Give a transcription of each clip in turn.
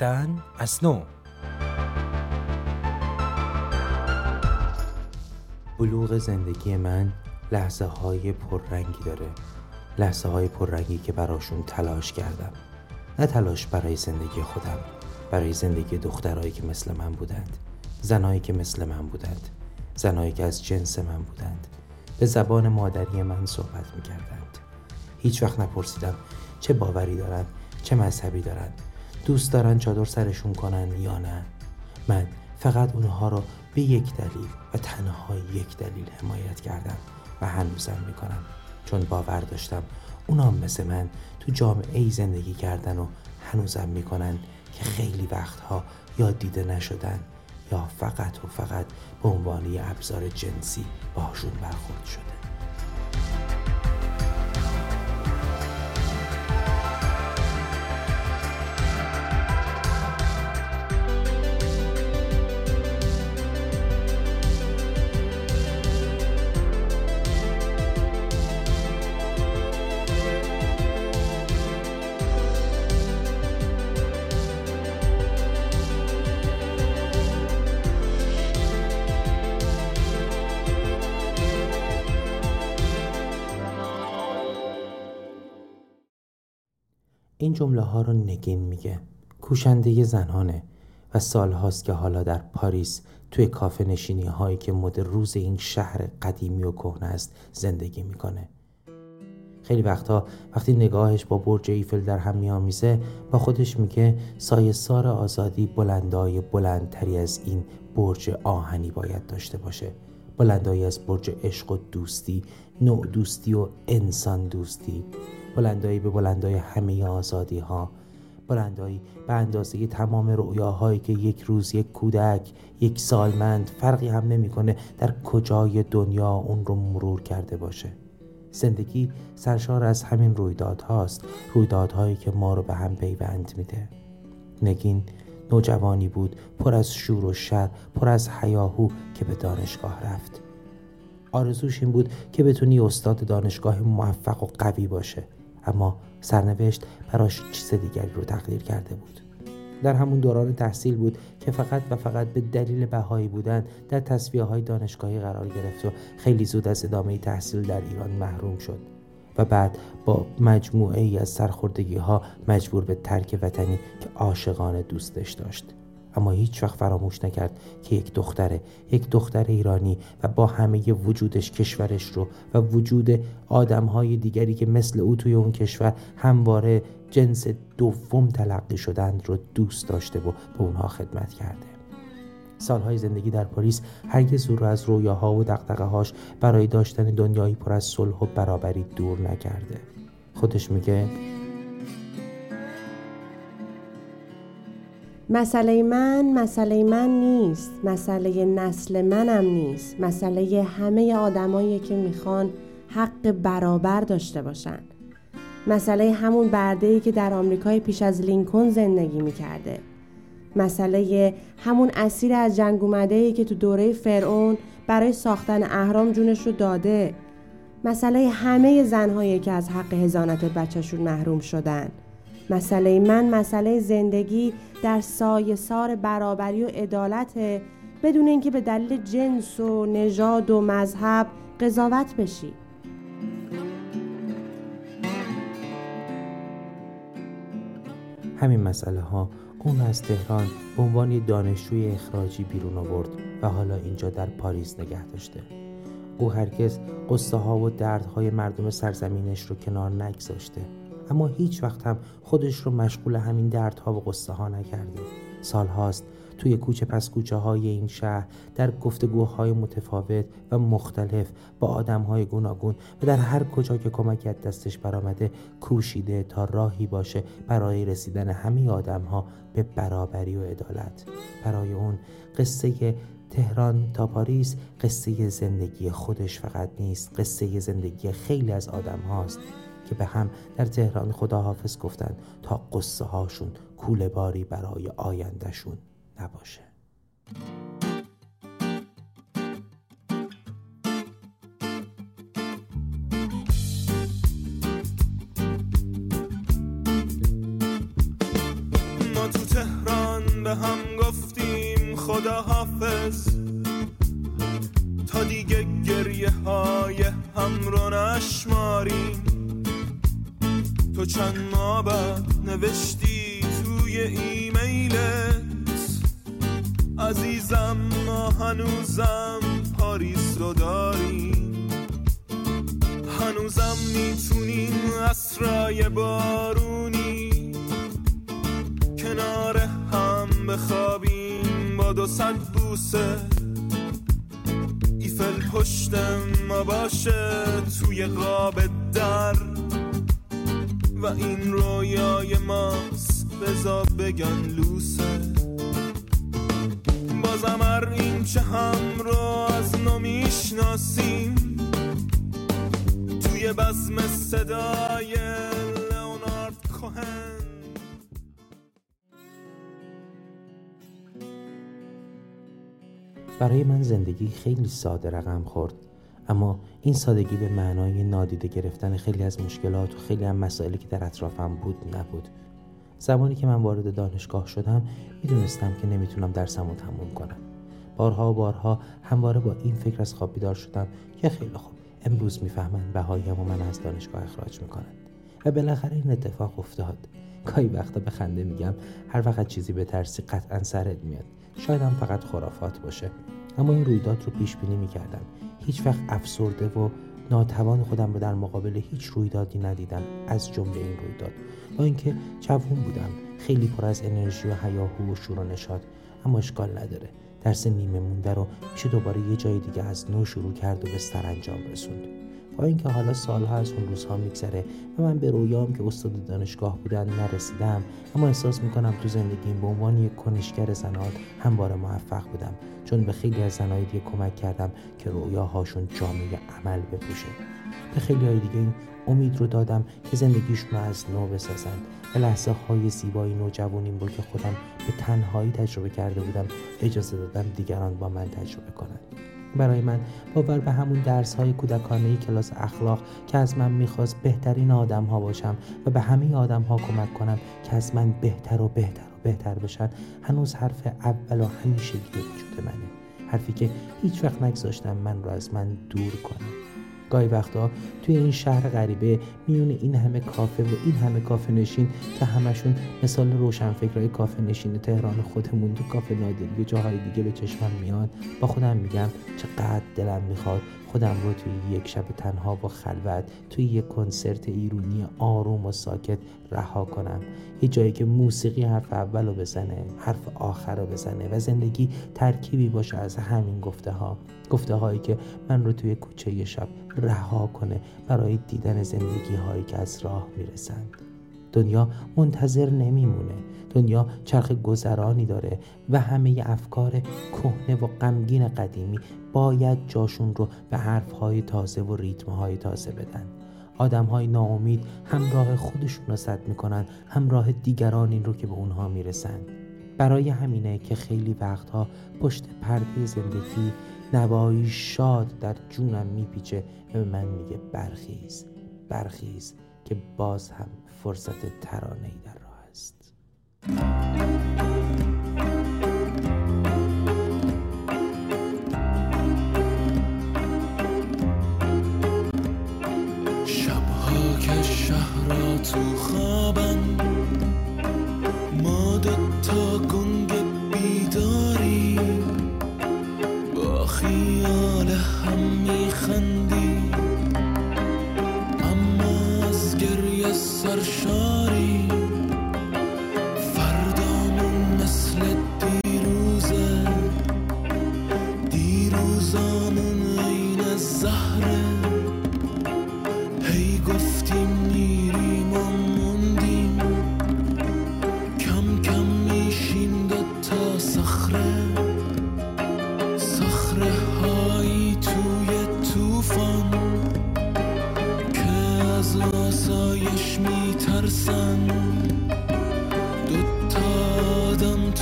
زیستن از نو. بلوغ زندگی من لحظه های پررنگی داره. لحظه های پررنگی که براشون تلاش کردم. نه تلاش برای زندگی خودم برای زندگی دخترهایی که مثل من بودند. زنهایی که مثل من بودند. زنهایی که از جنس من بودند. به زبان مادری من صحبت می کردند هیچ وقت نپرسیدم چه باوری دارند چه مذهبی دارند. دوست دارن چادر سرشون کنن یا نه. من فقط اونها رو به یک دلیل و تنها یک دلیل حمایت کردم و هنوزم می‌کنم. چون باور داشتم اونا مثل من تو جامعه ای زندگی کردن و هنوزم می‌کنن که خیلی وقتها یا دیده نشدن یا فقط و فقط به عنوان ابزار جنسی باشون برخورد شده. این جمله ها رو نگین میگه. کوشنده زنانه و سالهاست که حالا در پاریس توی کافه نشینی هایی که مد روز این شهر قدیمی و کهنه است زندگی می‌کنه. خیلی وقتها وقتی نگاهش با برج ایفل در هم میآمیزه با خودش میگه سایه سار آزادی بلندای بلندتری از این برج آهنی باید داشته باشه. بلندایی از برج عشق و دوستی نوع دوستی و انسان دوستی. بلندایی به بلندای همه آزادی ها بلندایی به اندازه تمام رؤیاهایی که یک روز یک کودک یک سالمند فرقی هم نمی‌کنه در کجای دنیا اون رو مرور کرده باشه. زندگی سرشار از همین رویدادهاست رویدادهایی که ما رو به هم پیوند میده. نگین نوجوانی بود پر از شور و شر پر از حیاهو که به دانشگاه رفت. آرزوش این بود که بتونی استاد دانشگاه موفق و قوی باشه. اما سرنوشت براش چیز دیگری رو تقدیر کرده بود. در همون دوران تحصیل بود که فقط و فقط به دلیل بهایی بودن در تصویه های دانشگاهی قرار گرفت و خیلی زود از ادامه تحصیل در ایران محروم شد و بعد با مجموعه ای از سرخوردگی ها مجبور به ترک وطنی که عاشقانه دوستش داشت. اما هیچ وقت فراموش نکرد که یک دختره یک دختر ایرانی و با همه وجودش کشورش رو و وجود آدمهای دیگری که مثل او توی اون کشور همواره جنس دوم تلقی شدند رو دوست داشته و به اونها خدمت کرده. سالهای زندگی در پاریس هرگز او را از رویاها و هاش برای داشتن دنیایی پر از صلح و برابری دور نکرده. خودش میگه مسئله من مسئله من نیست. مسئله نسل منم نیست. مسئله همه آدمایی که می‌خوان حق برابر داشته باشن. مسئله همون برده که در آمریکای پیش از لینکن زندگی می‌کرده. مسئله همون اسیر از جنگ اومده که تو دوره فرعون برای ساختن اهرام جونش رو داده. مسئله همه زنهایی که از حق هزانت بچهشون محروم شدن. مسئله من مسئله زندگی در سایه سار برابری و عدالت بدون اینکه به دلیل جنس و نژاد و مذهب قضاوت بشی. همین مسئله ها اون از تهران به عنوان دانشجوی اخراجی بیرون آورد و حالا اینجا در پاریس نگه داشته. او هرگز قصه ها و دردهای مردم سرزمینش رو کنار نگذاشته. اما هیچ وقت هم خودش رو مشغول همین دردها و قصه ها نکرده. سالهاست توی کوچه پس کوچه های این شهر در گفتگوهای متفاوت و مختلف با آدم های گوناگون و در هر کجا که کمک دستش برآمده کوشیده تا راهی باشه برای رسیدن همه آدم ها به برابری و عدالت. برای اون قصه تهران تا پاریس قصه زندگی خودش فقط نیست قصه زندگی خیلی از آدم هاست که به هم در تهران خداحافظ گفتند تا قصه هاشون کوله باری برای آیندهشون نباشه. ما تو تهران به هم گفتیم خداحافظ. تا دیگه گریه های هم رو نشماریم. تو چند ما نوشتی توی ایمیلت. عزیزم ما هنوزم پاریس رو داریم. هنوزم می‌تونیم اسرای بارونی. کنار هم بخوابیم با دو صد بوسه. ایفل پشت ما باشه توی قاب در. و این رویای ماست. بزا بگن لوسه. بازم این چه هم رو از نو می‌شناسیم. توی بزم صدای لئونارد کوهن. برای من زندگی خیلی ساده رقم خورد. اما این سادگی به معنای نادیده گرفتن خیلی از مشکلات و خیلی از مسائلی که در اطرافم بود نبود. زمانی که من وارد دانشگاه شدم می‌دونستم که نمی‌تونم درسم رو تموم کنم. بارها و بارها همواره با این فکر از خواب بیدار شدم که خیلی خوب امروز می‌فهمن بهایم و من از دانشگاه اخراج می‌کنن. و بالاخره این اتفاق افتاد. گاهی وقتا به خنده میگم هر وقت چیزی به ترسی قطعا سرت میاد. شاید هم فقط خرافات باشه. اما این رویداد رو پیش بینی می‌کردم. هیچ وقت افسرده و ناتوان خودم رو در مقابل هیچ رویدادی ندیدم از جمله این رویداد. با اینکه جوون بودم خیلی پر از انرژی و هیاهو و شور و نشاد اما اشکال نداره. درس نیمه مونده رو میشه دوباره یه جای دیگه از نو شروع کرد و به سرانجام رسوند. اینکه حالا سالها از اون روزها میگذره و من به رویام که استاد دانشگاه بودن نرسیدم اما احساس می‌کنم تو زندگیم به عنوان یک کنشگر زنات همواره موفق بودم چون به خیلی از زنهای دیگه کمک کردم که رویاهاشون جامعه عمل بپوشه. به خیلی های دیگه این امید رو دادم که زندگیشون رو از نو بسازن و لحظه های زیبایی نوجوانیم رو که خودم به تنهایی تجربه کرده بودم اجازه دادم دیگران با من تجربه کنند. برای من. باور به همون درس های کودکانه کلاس اخلاق که از من می‌خواست بهترین آدم ها باشم و به همه آدم ها کمک کنم که از من بهتر و بهتر و بهتر بشن هنوز حرف اول و همیشه وجود منه. حرفی که هیچ وقت نگذاشتم من رو از من دور کنم گاهی وقتا توی این شهر غریبه میون این همه کافه و این همه کافه نشین که همشون مثال روشنفکرهای کافه نشین تهران خودمون تو کافه نادری و جاهای دیگه به چشمم میاد. با خودم میگم چقدر دلم می‌خواد خودم رو توی یک شب تنها و خلوت توی یک کنسرت ایرونی آروم و ساکت رها کنم. یه جایی که موسیقی حرف اول رو بزنه حرف آخر رو بزنه و زندگی ترکیبی باشه از همین گفته ها گفته هایی که من رو توی کوچه شب رها کنه برای دیدن زندگی هایی که از راه می‌رسند. دنیا منتظر نمیمونه. دنیا چرخ گذرانی داره و همه افکار کهنه و غمگین قدیمی باید جاشون رو به حرفهای تازه و ریتمهای تازه بدن. آدم های ناامید همراه خودشون رو صد می‌کنن همراه دیگران این رو که به اونها می‌رسن. برای همینه که خیلی وقتها پشت پرده زندگی نوایی شاد در جونم میپیچه و من میگه برخیز برخیز. که باز هم فرصت ترانه ای در راه است.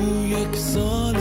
آدم تو یک سالن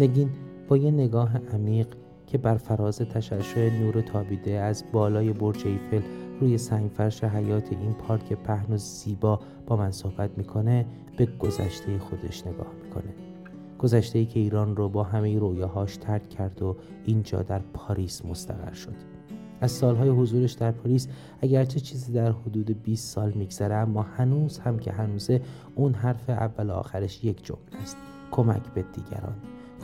نگین با یه نگاه عمیق که بر فراز تشعشع نور تابیده از بالای برج ایفل روی سنگفرش حیات این پارک پهن و زیبا با من صحبت می‌کنه به گذشته خودش نگاه می‌کنه. گذشته ای که ایران رو با همه رویاهاش ترک کرد و اینجا در پاریس مستقر شد. از سالهای حضورش در پاریس اگرچه چیزی در حدود 20 سال میگذره اما هنوز هم که هنوزه اون حرف اول آخرش یک جمله است کمک به دیگران.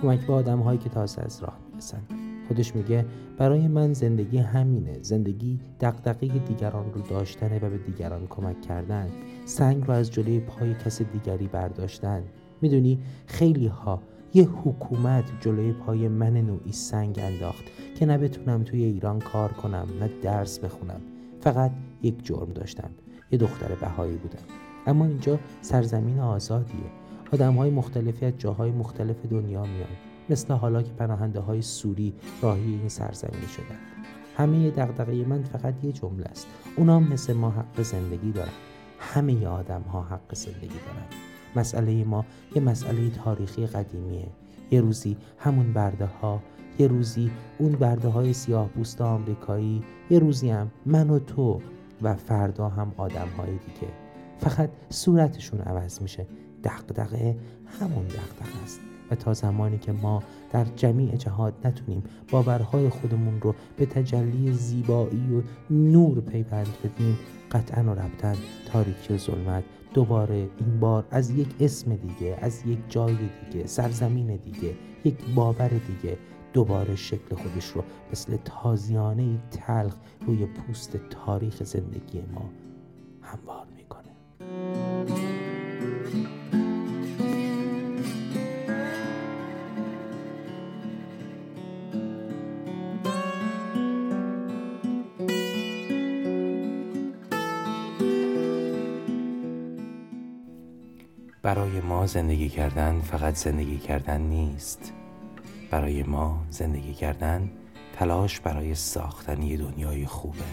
کمک به آدم هایی که تازه از راه می‌رسن. خودش میگه برای من زندگی همینه. زندگی دقدقه دیگران رو داشتنه و به دیگران کمک کردن. سنگ رو از جلوی پای کس دیگری برداشتن. می‌دونی خیلی ها یه حکومت جلوی پای من نوعی سنگ انداخت که نه بتونم توی ایران کار کنم نه درس بخونم. فقط یک جرم داشتم. یه دختر بهایی بودم. اما اینجا سرزمین آزادیه. آدم های مختلفی از جاهای مختلف دنیا میان. مثل حالا که پناهنده های سوری راهی این سرزمین شدن. همه دغدغه من فقط یه جمله است. اونا مثل ما حق زندگی دارن. همه آدم ها حق زندگی دارن. مسئله ما یه مسئله تاریخی قدیمیه. یه روزی همون برده ها یه روزی اون برده های سیاه پوست آمریکایی یه روزی هم من و تو و فردا هم آدم های دیگه. فقط صورتشون عوض میشه. دقدقه همون دقدقه است. و تا زمانی که ما در جمیع جهات نتونیم باورهای خودمون رو به تجلی زیبایی و نور پیوند بدیم قطعا و ربطا تاریکی و ظلمت دوباره این بار از یک اسم دیگه از یک جای دیگه سرزمین دیگه یک باور دیگه دوباره شکل خودش رو مثل تازیانه تلخ روی پوست تاریخ زندگی ما هموار می‌کنه. برای ما زندگی کردن فقط زندگی کردن نیست. برای ما زندگی کردن تلاش برای ساختن یه دنیای خوبه.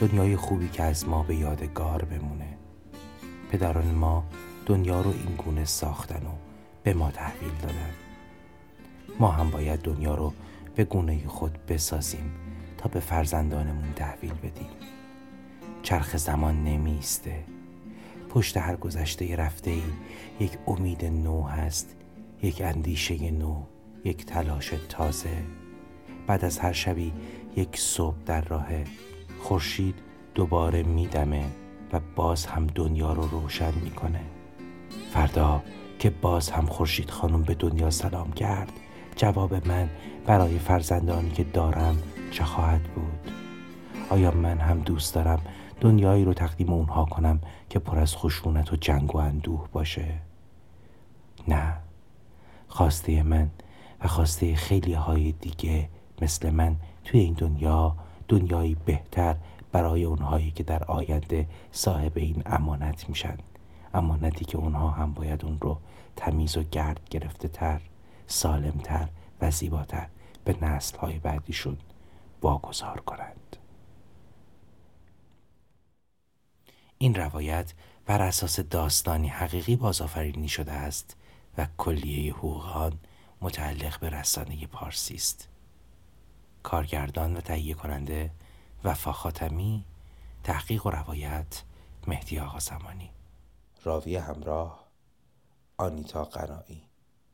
دنیای خوبی که از ما به یادگار بمونه. پدران ما دنیا رو این گونه ساختن و به ما تحویل دادن. ما هم باید دنیا رو به گونه خود بسازیم تا به فرزندانمون تحویل بدیم. چرخ زمان نمیسته پشت هر گذشته رفته ای. یک امید نو هست یک اندیشه نو یک تلاش تازه. بعد از هر شبی یک صبح در راه خورشید دوباره میدمه و باز هم دنیا رو روشن می‌کنه. فردا که باز هم خورشید خانم به دنیا سلام کرد جواب من برای فرزندانی که دارم چه خواهد بود؟ آیا من هم دوست دارم دنیایی رو تقدیم اونها کنم که پر از خشونت و جنگ و اندوه باشه. نه خواسته من و خواسته خیلی های دیگه مثل من توی این دنیا دنیایی بهتر برای اونهایی که در آینده صاحب این امانت میشن. امانتی که اونها هم باید اون رو تمیز و گرد گرفته تر سالمتر و زیباتر به نسل های بعدیشون واگذار کنند. این روایت بر اساس داستانی حقیقی بازآفرینی شده است و کلیه حقوق متعلق به رسانه پارسی است. کارگردان و تهیه کننده وفا خاتمی تحقیق و روایت مهدی آقا زمانی. راوی همراه آنیتا قنایی.